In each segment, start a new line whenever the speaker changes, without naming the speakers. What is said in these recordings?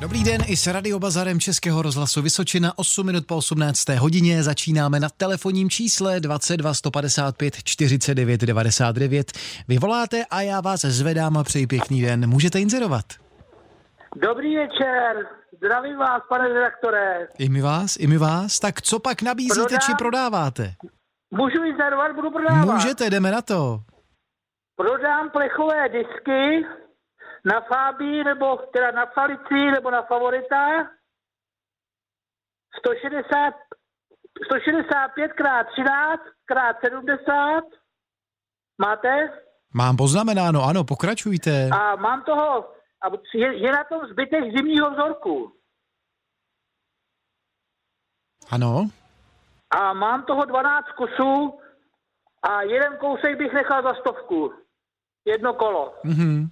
Dobrý den i s radiobazarem Českého rozhlasu Vysočina 8 minut po 18. hodině. Začínáme na telefonním čísle 22 155 49 99. Vy voláte a já vás zvedám a přeji pěkný den. Můžete inzerovat.
Dobrý večer, zdravím vás, pane redaktore.
I my vás, i my vás. Tak co pak nabízíte
Prodám.
či prodáváte?
Můžu inzerovat, budu prodávat.
Můžete, jdeme na to.
Prodám plechové disky na Fabii, nebo teda na Falici, nebo na Favorita. 160, 165 x 13 x 70. Máte?
Mám poznamenáno, ano, pokračujte.
A mám toho, a je, je na tom zbytek zimního vzorku.
Ano,
A mám toho 12 kusů a jeden kousek bych nechal za stovku. Jedno kolo.
mhm.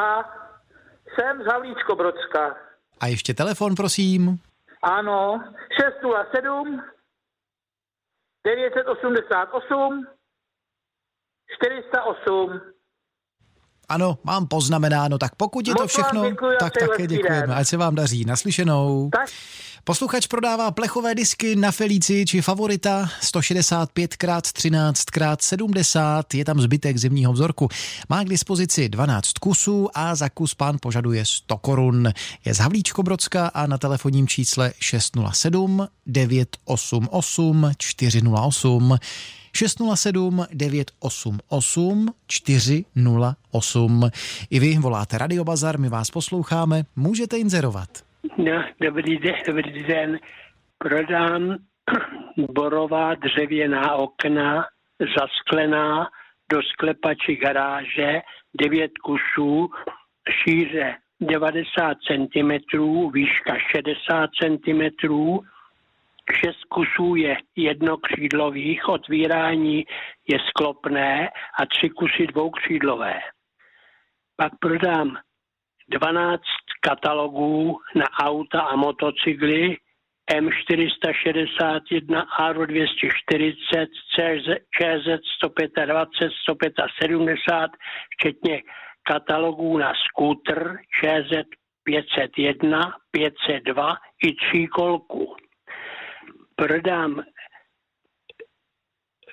A jsem z Havlíčko Brodska.
A ještě telefon, prosím.
Ano, 607 988 408.
Ano, mám poznamenáno, tak pokud je to
Moc vám
všechno,
děkuji
tak také děkujeme. Ať se vám daří. Naslyšenou.
Tak,
Posluchač prodává plechové disky na Felici či Favorita 165 x 13 x 70. Je tam zbytek zimního vzorku. Má k dispozici 12 kusů a za kus pán požaduje 100 korun. Je z Havlíčko Brodska a na telefonním čísle 607 988 408 607 988 408. I vy voláte Radiobazar, my vás posloucháme, můžete inzerovat.
No, dobrý den, dobrý den. Prodám borová dřevěná okna, zasklená do sklepa či garáže, 9 kusů, šíře 90 cm, výška 60 cm, 6 kusů je jednokřídlových, otvírání je sklopné a 3 kusy dvoukřídlové. Pak prodám 12 katalogů na auta a motocykly M461, Aro 240, ČZ 125, 175, včetně katalogů na skútr ČZ 501, 502 i tříkolku. Prodám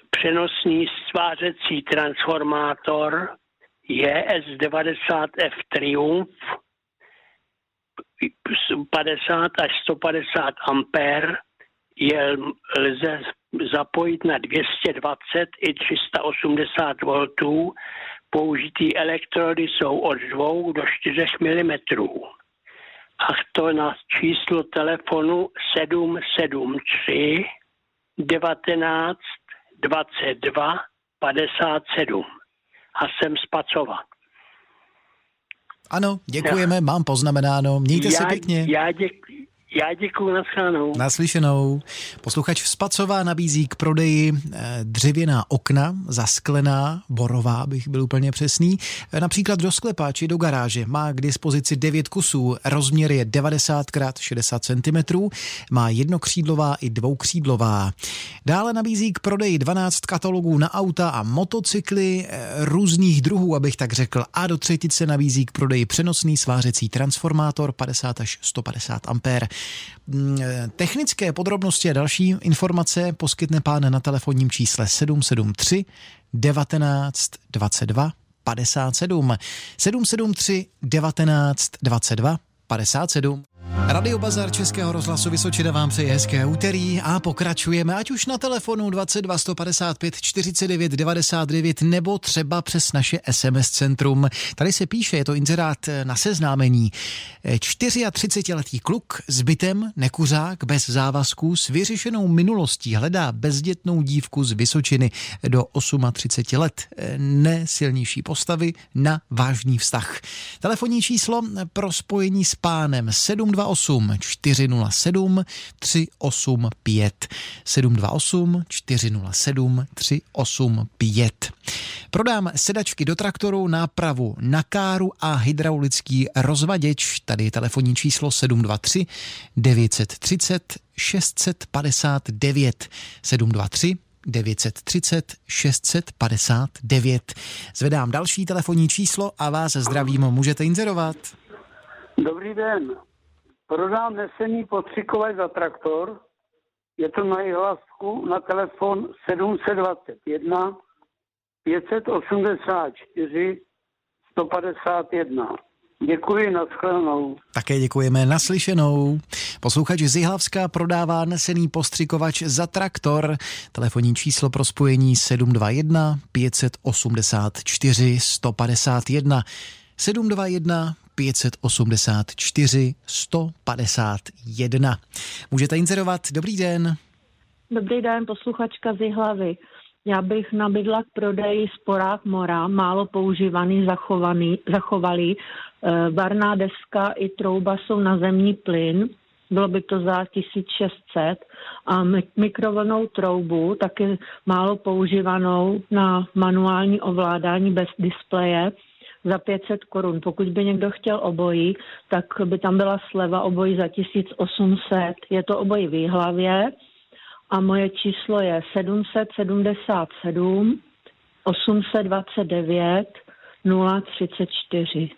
přenosný stvářecí transformátor JS90F Triumph 50 až 150 ampér je lze zapojit na 220 i 380 V. Použitý elektrody jsou od 2 do 4 mm. A to na číslo telefonu 773 19 22 57 a jsem spacovat.
Ano, děkujeme, mám poznamenáno. Mějte se
já,
pěkně.
Já, děkuji, já děkuji, naschledanou.
Naslyšenou. Posluchač Spacová nabízí k prodeji eh, dřevěná okna, zasklená, borová, bych byl úplně přesný, eh, například do sklepa či do garáže. Má k dispozici 9 kusů, rozměr je 90 x 60 cm, má jednokřídlová i dvoukřídlová. Dále nabízí k prodeji 12 katalogů na auta a motocykly eh, různých druhů, abych tak řekl. A do třetice nabízí k prodeji přenosný svářecí transformátor 50 až 150 ampér. Mm, eh, Technické podrobnosti a další informace poskytne pán na telefonním čísle 773 19 22 57 773 19 22 57. Radio Bazar Českého rozhlasu Vysočina vám přeje hezké úterý a pokračujeme ať už na telefonu 22 155 49 99 nebo třeba přes naše SMS centrum. Tady se píše, je to inzerát na seznámení. 34-letý kluk s bytem, nekuřák, bez závazků, s vyřešenou minulostí hledá bezdětnou dívku z Vysočiny do 38 let. Nesilnější postavy na vážný vztah. Telefonní číslo pro spojení s pánem 728 407 385 728 407 385. Prodám sedačky do traktoru, nápravu na káru a hydraulický rozvaděč. Tady je telefonní číslo 723 930 659 723 930 659. Zvedám další telefonní číslo a vás zdravím, můžete inzerovat.
Dobrý den. Prodám nesený potřikové za traktor. Je to na hlasku na telefon 721 584 151. Děkuji, nashledanou.
Také děkujeme naslyšenou. Posluchač z Jihlavska prodává nesený postřikovač za traktor. Telefonní číslo pro spojení 721 584 151. 721 584 151. Můžete inzerovat. Dobrý den.
Dobrý den, posluchačka z Jihlavy. Já bych nabídla k prodeji sporák mora, málo používaný, zachovaný, zachovalý. E, varná deska i trouba jsou na zemní plyn, bylo by to za 1600 a mikrovlnou troubu, taky málo používanou na manuální ovládání bez displeje za 500 korun. Pokud by někdo chtěl obojí, tak by tam byla sleva obojí za 1800. Je to obojí v hlavě a moje číslo je 777 829 034.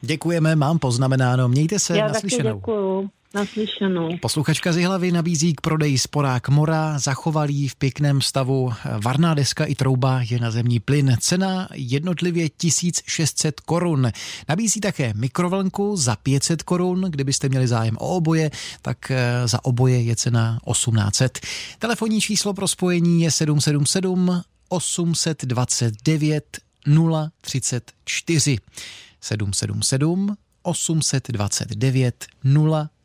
Děkujeme, mám poznamenáno. Mějte se
Já
naslyšenou.
taky děkuju. Naslyšenou.
Posluchačka z Jihlavy nabízí k prodeji sporák mora, zachovalý v pěkném stavu. Varná deska i trouba je na zemní plyn. Cena jednotlivě 1600 korun. Nabízí také mikrovlnku za 500 korun. Kdybyste měli zájem o oboje, tak eh, za oboje je cena 1800. Telefonní číslo pro spojení je 777 829 034. 777 829 034.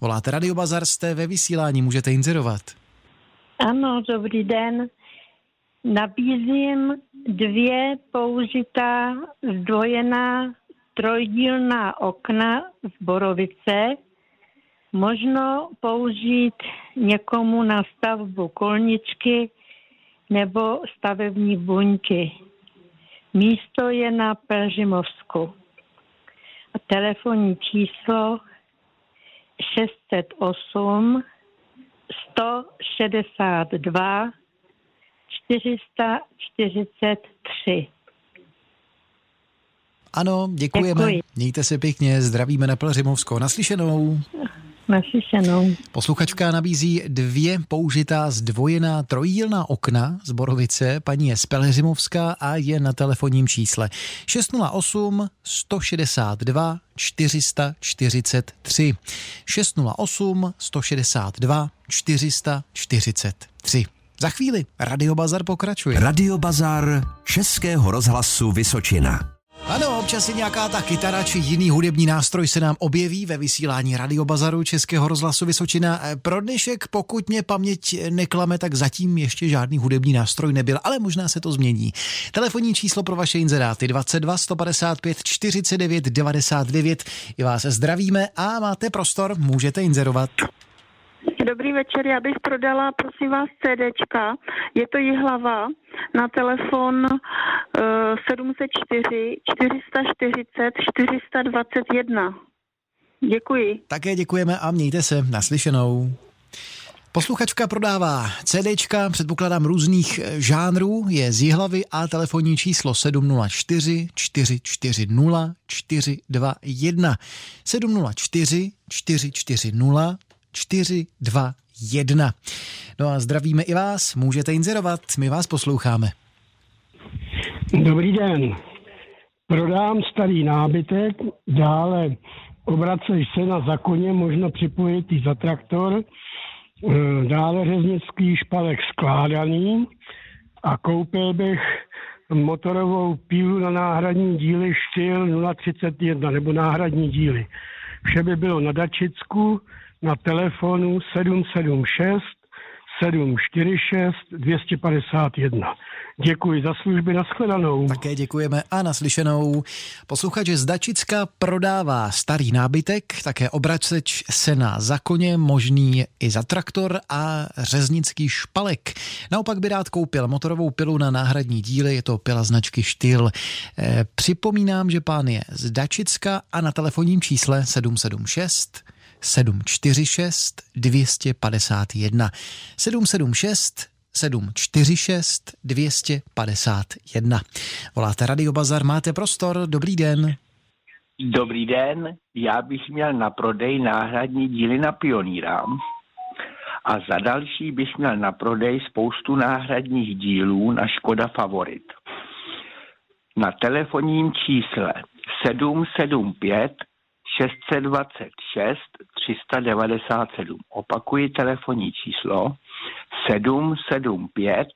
Voláte Radio Bazar, jste ve vysílání, můžete inzerovat.
Ano, dobrý den. Nabízím dvě použitá zdvojená trojdílná okna z Borovice. Možno použít někomu na stavbu kolničky nebo stavební buňky. Místo je na Pelžimovsku. Telefonní číslo 608 162 443.
Ano, děkujeme.
Děkuji.
Mějte se pěkně, zdravíme na Pelřimovsko. Naslyšenou.
Naslyšenou.
Posluchačka nabízí dvě použitá zdvojená trojdílná okna z Borovice. Paní je z Pelhřimovská a je na telefonním čísle 608 162 443. 608 162 443. Za chvíli Radio Bazar pokračuje.
Radio Bazar Českého rozhlasu Vysočina.
Ano, občas si nějaká ta kytara či jiný hudební nástroj se nám objeví ve vysílání Radiobazaru Českého rozhlasu Vysočina. Eh, Pro dnešek, pokud mě paměť neklame, tak zatím ještě žádný hudební nástroj nebyl, ale možná se to změní. Telefonní číslo pro vaše inzeráty 22 155 49 99. I vás zdravíme a máte prostor, můžete inzerovat.
Dobrý večer, já bych prodala, prosím vás, CDčka. Je to Jihlava na telefon uh, 704 440 421. Děkuji.
Také děkujeme a mějte se naslyšenou. Posluchačka prodává CDčka, předpokládám různých eh, žánrů, je z Jihlavy a telefonní číslo 704 440 421. 704 440 421. No a zdravíme i vás, můžete inzerovat, my vás posloucháme.
Dobrý den. Prodám starý nábytek, dále obracej se na zakoně, možno připojit i za traktor, eh, dále řeznický špalek skládaný a koupil bych motorovou pílu na náhradní díly styl 031 nebo náhradní díly. Vše by bylo na Dačicku na telefonu 776 746 251. Děkuji za služby, nashledanou.
Také děkujeme a naslyšenou. Posluchač z Dačicka prodává starý nábytek, také obraceč sena za koně, možný i za traktor a řeznický špalek. Naopak by rád koupil motorovou pilu na náhradní díly, je to pila značky Styl. Eh, připomínám, že pán je z Dačicka a na telefonním čísle 776 746 251. 776 746 251. Voláte Radio Bazar, máte prostor, dobrý den.
Dobrý den, já bych měl na prodej náhradní díly na Pioníra a za další bych měl na prodej spoustu náhradních dílů na Škoda Favorit. Na telefonním čísle 775 626 397. Opakuji telefonní číslo 775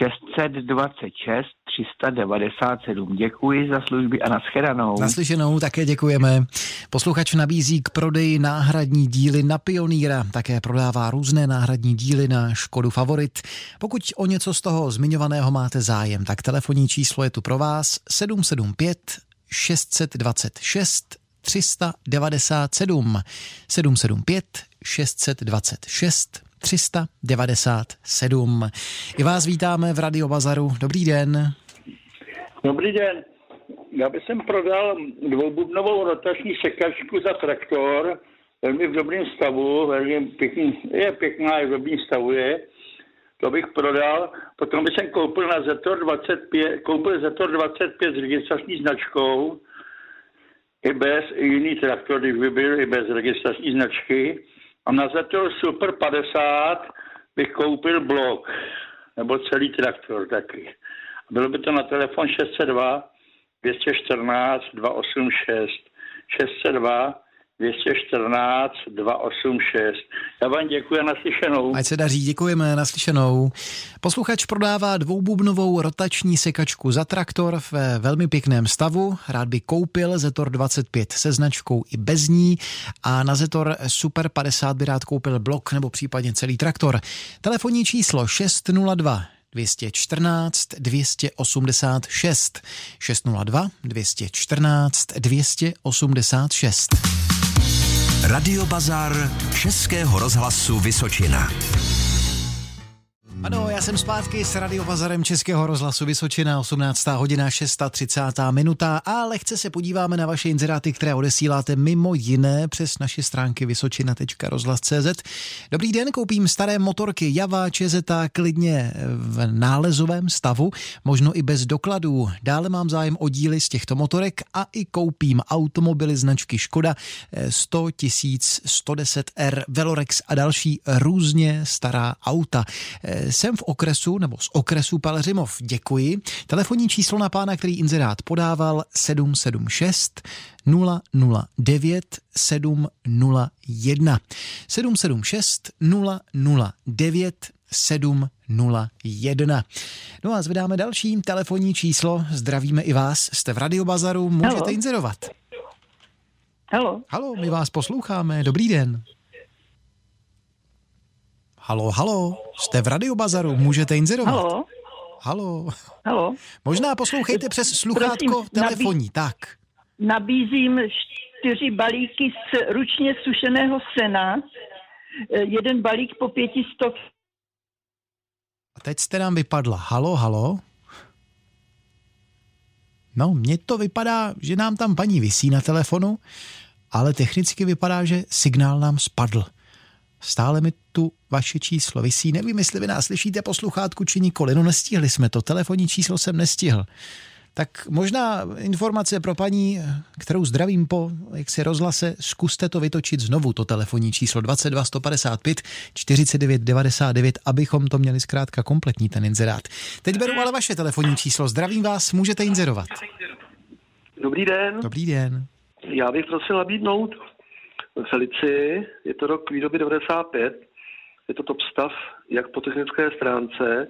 626 397. Děkuji za služby a nashledanou.
Naslyšenou také děkujeme. Posluchač nabízí k prodeji náhradní díly na Pioníra. Také prodává různé náhradní díly na Škodu Favorit. Pokud o něco z toho zmiňovaného máte zájem, tak telefonní číslo je tu pro vás 775 626 397 775 626 397. I vás vítáme v Radio Bazaru. Dobrý den.
Dobrý den. Já bych jsem prodal dvoububnovou rotační sekačku za traktor, velmi v dobrém stavu, velmi pěkný, je pěkná, je v dobrém stavu je. To bych prodal. Potom bych jsem koupil na Zetor 25, koupil Zetor 25 s registrační značkou, i bez jiný traktor, když by byl i bez registrační značky. A na Zetor Super 50 bych koupil blok, nebo celý traktor taky. Bylo by to na telefon 602 214 286 602 214 286. Já vám děkuji naslyšenou.
Ať se daří, děkujeme naslyšenou. Posluchač prodává dvoububnovou rotační sekačku za traktor ve velmi pěkném stavu. Rád by koupil Zetor 25 se značkou i bez ní a na Zetor Super 50 by rád koupil blok nebo případně celý traktor. Telefonní číslo 602 214 286 602 214 286
Radio Bazar Českého rozhlasu Vysočina.
Ano, já jsem zpátky s radiovazarem Českého rozhlasu Vysočina, 18. hodina, 630. minuta a lehce se podíváme na vaše inzeráty, které odesíláte mimo jiné přes naše stránky vysočina.rozhlas.cz. Dobrý den, koupím staré motorky Java, Čezeta, klidně v nálezovém stavu, možno i bez dokladů. Dále mám zájem o díly z těchto motorek a i koupím automobily značky Škoda 100 110 R, Velorex a další různě stará auta jsem v okresu, nebo z okresu Pelřimov. Děkuji. Telefonní číslo na pána, který inzerát podával 776 009 701. 776 009 701. No a zvedáme další telefonní číslo. Zdravíme i vás. Jste v Radiobazaru, můžete Hello. inzerovat.
Halo.
Halo, my vás posloucháme. Dobrý den. Halo, halo, jste v radiobazaru, můžete inzerovat.
Halo.
Halo.
Halo.
Možná poslouchejte přes sluchátko Prosím, telefonní, nabí- tak.
Nabízím čtyři balíky z ručně sušeného sena, eh, jeden balík po pětistok.
A teď jste nám vypadla. Halo, halo. No, mně to vypadá, že nám tam paní vysí na telefonu, ale technicky vypadá, že signál nám spadl. Stále mi tu vaše číslo vysí. Nevím, jestli vy nás slyšíte posluchátku či nikoli. No nestihli jsme to. Telefonní číslo jsem nestihl. Tak možná informace pro paní, kterou zdravím po jaksi rozhlase, zkuste to vytočit znovu, to telefonní číslo 22 155 49 99, abychom to měli zkrátka kompletní ten inzerát. Teď beru ale vaše telefonní číslo. Zdravím vás, můžete inzerovat.
Dobrý den.
Dobrý den.
Já bych prosil nabídnout Felici, je to rok výroby 95, je to top stav jak po technické stránce,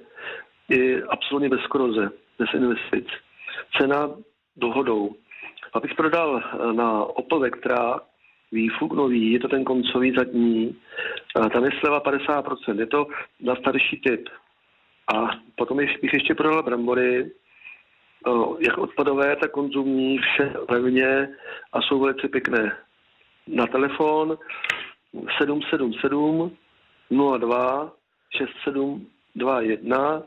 i absolutně bez koroze, bez investic. Cena dohodou. Abych prodal na Opel Vectra výfuk nový, je to ten koncový zadní, tam je sleva 50%, je to na starší typ. A potom bych ještě prodal brambory, jak odpadové, tak konzumní, vše levně a jsou velice pěkné na telefon 777 02 6721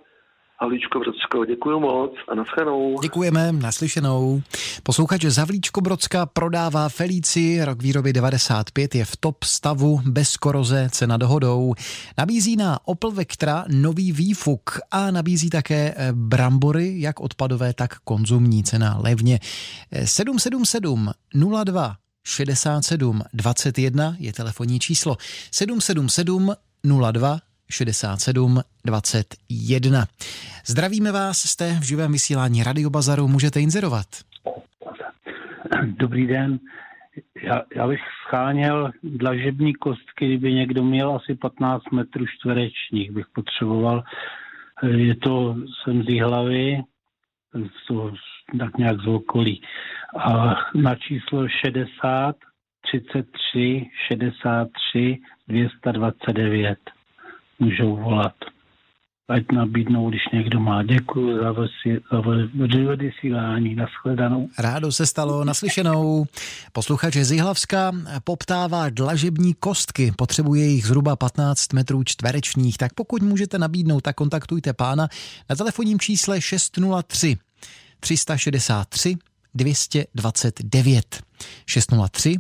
Havlíčko Brodsko. Děkuji moc a naschledanou.
Děkujeme, naslyšenou. Posluchač Zavlíčko Brodská prodává Felici, rok výroby 95, je v top stavu, bez koroze, cena dohodou. Nabízí na Opel Vectra nový výfuk a nabízí také eh, brambory, jak odpadové, tak konzumní, cena levně. 777 02 67 21 je telefonní číslo 777 02 67 21. Zdravíme vás, jste v živém vysílání Radio Bazaru, můžete inzerovat.
Dobrý den. Já, já bych scháněl dlažební kostky, kdyby někdo měl asi 15 metrů čtverečních, bych potřeboval. Je to, jsem z hlavy, to tak nějak z okolí. A na číslo 60 33 63 229 můžou volat. Ať nabídnou, když někdo má. Děkuji za, vysí, za vysílání. Naschledanou.
Rádo se stalo naslyšenou. Posluchač z Jihlavska poptává dlažební kostky. Potřebuje jich zhruba 15 metrů čtverečních. Tak pokud můžete nabídnout, tak kontaktujte pána na telefonním čísle 603 363 229. 603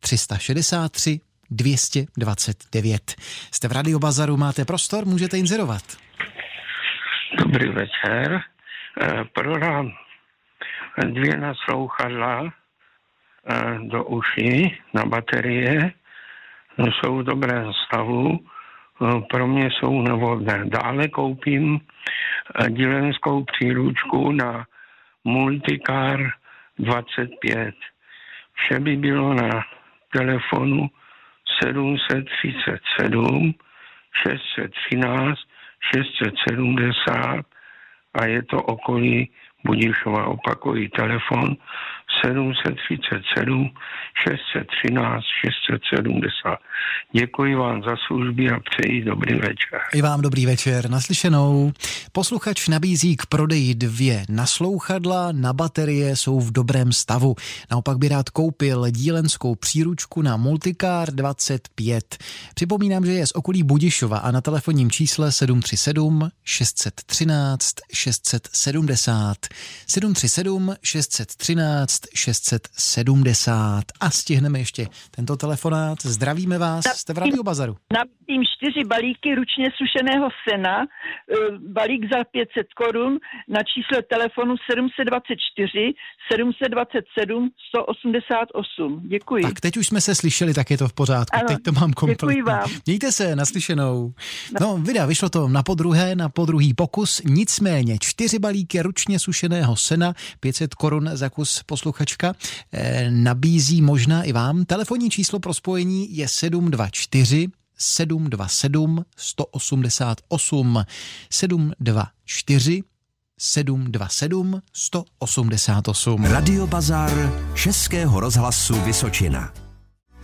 363 229. Jste v Radio Bazaru, máte prostor, můžete inzerovat.
Dobrý večer. Eh, prodám dvě naslouchadla eh, do uší na baterie. No, jsou v dobrém stavu. Eh, pro mě jsou nevhodné. Dále koupím dílenskou příručku na Multicar 25. Vše by bylo na telefonu 737 613 670 a je to okolí Budišova, opakují telefon 737 613 670. Děkuji vám za služby a přeji dobrý večer.
I vám dobrý večer, naslyšenou. Posluchač nabízí k prodeji dvě naslouchadla, na baterie jsou v dobrém stavu. Naopak by rád koupil dílenskou příručku na Multicar 25. Připomínám, že je z okolí Budišova a na telefonním čísle 737 613 670. 737 613 670. A stihneme ještě tento telefonát. Zdravíme vás, jste v Radio Bazaru.
Nabídím čtyři balíky ručně sušeného sena, e, balík za 500 korun na čísle telefonu 724 727 188. Děkuji.
Tak teď už jsme se slyšeli, tak je to v pořádku. Ano, teď to mám kompletně.
Děkuji vám.
Mějte se, naslyšenou. No, vida, vyšlo to na podruhé, na podruhý pokus, nicméně čtyři balíky ručně sušeného sena, 500 korun za kus posluchačka, eh, nabízí možná i vám. Telefonní číslo pro spojení je 724 727 188 724 727 188.
Radio Bazar Českého rozhlasu Vysočina.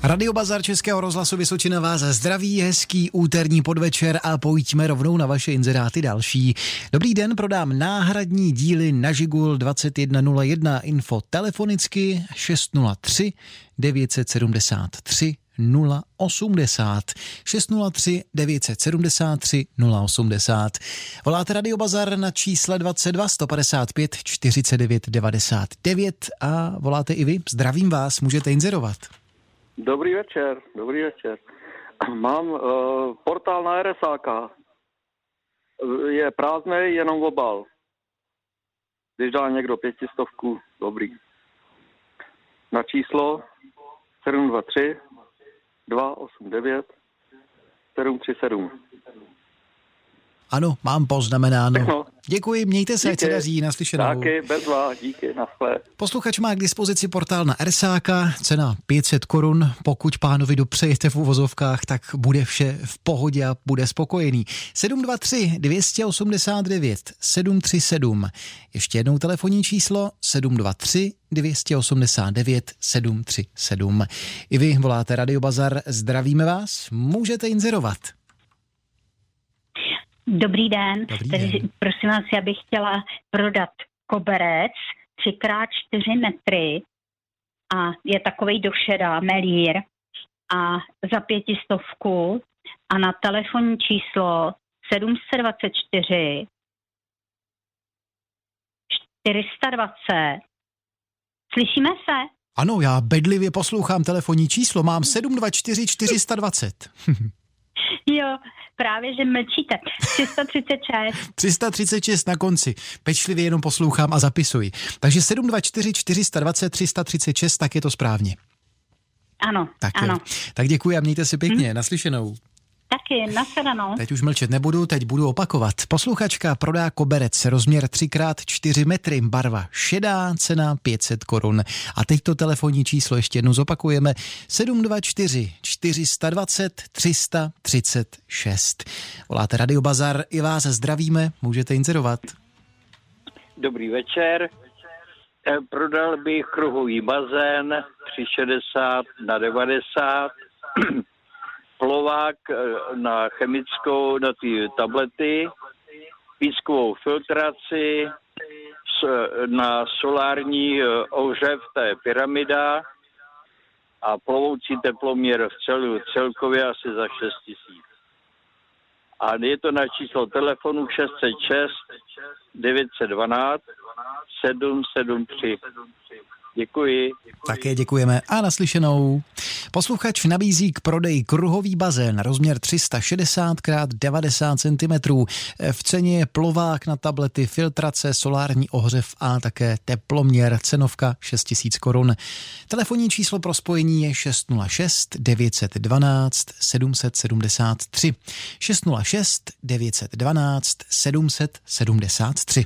Radio Bazar Českého rozhlasu Vysočina vás zdraví, hezký úterní podvečer a pojďme rovnou na vaše inzeráty další. Dobrý den, prodám náhradní díly na Žigul 2101 info telefonicky 603 973 080 603 973 080. Voláte Radio Bazar na čísle 22 155 49 99 a voláte i vy. Zdravím vás, můžete inzerovat.
Dobrý večer, dobrý večer. Mám uh, portál na RSAK. Je prázdný, jenom obal. Když dá někdo pětistovku, dobrý. Na číslo 723 289 737.
Ano, mám poznamenáno.
Všechno.
Děkuji, mějte se, ať se daří, naslyšenou.
Taky, bezva, díky, naschle.
Posluchač má k dispozici portál na RSáka, cena 500 korun. Pokud pánovi dopřejete v uvozovkách, tak bude vše v pohodě a bude spokojený. 723 289 737. Ještě jednou telefonní číslo 723 289 737. I vy voláte Radio Bazar, zdravíme vás, můžete inzerovat.
Dobrý den.
Dobrý
Takže,
den.
prosím vás, já bych chtěla prodat koberec 3x4 metry a je takovej došedá melír a za pětistovku a na telefonní číslo 724 420. Slyšíme se?
Ano, já bedlivě poslouchám telefonní číslo, mám 724 420.
Jo, právě, že mlčíte. 336.
336 na konci. Pečlivě jenom poslouchám a zapisuji. Takže 724 420 336, tak je to správně.
Ano,
Tak,
ano.
jo. tak děkuji a mějte si pěkně. Hmm. Naslyšenou.
Taky, nashledanou.
Teď už mlčet nebudu, teď budu opakovat. Posluchačka prodá koberec, rozměr 3x4 metry, barva šedá, cena 500 korun. A teď to telefonní číslo ještě jednou zopakujeme. 724 420 336. Voláte Radio Bazar, i vás zdravíme, můžete inzerovat.
Dobrý večer. Eh, Prodal bych kruhový bazén 360 na 90, plovák eh, na chemickou, na ty tablety, pískovou filtraci, s- na solární eh, ohřev, to je pyramida, a plovoucí teploměr v celu, celkově asi za 6 tisíc. A je to na číslo telefonu 606 912 773. Děkuji.
Také děkujeme a naslyšenou. Posluchač nabízí k prodeji kruhový bazén rozměr 360 x 90 cm. V ceně je plovák na tablety, filtrace, solární ohřev a také teploměr. Cenovka 6000 korun. Telefonní číslo pro spojení je 606 912 773. 606 912 773.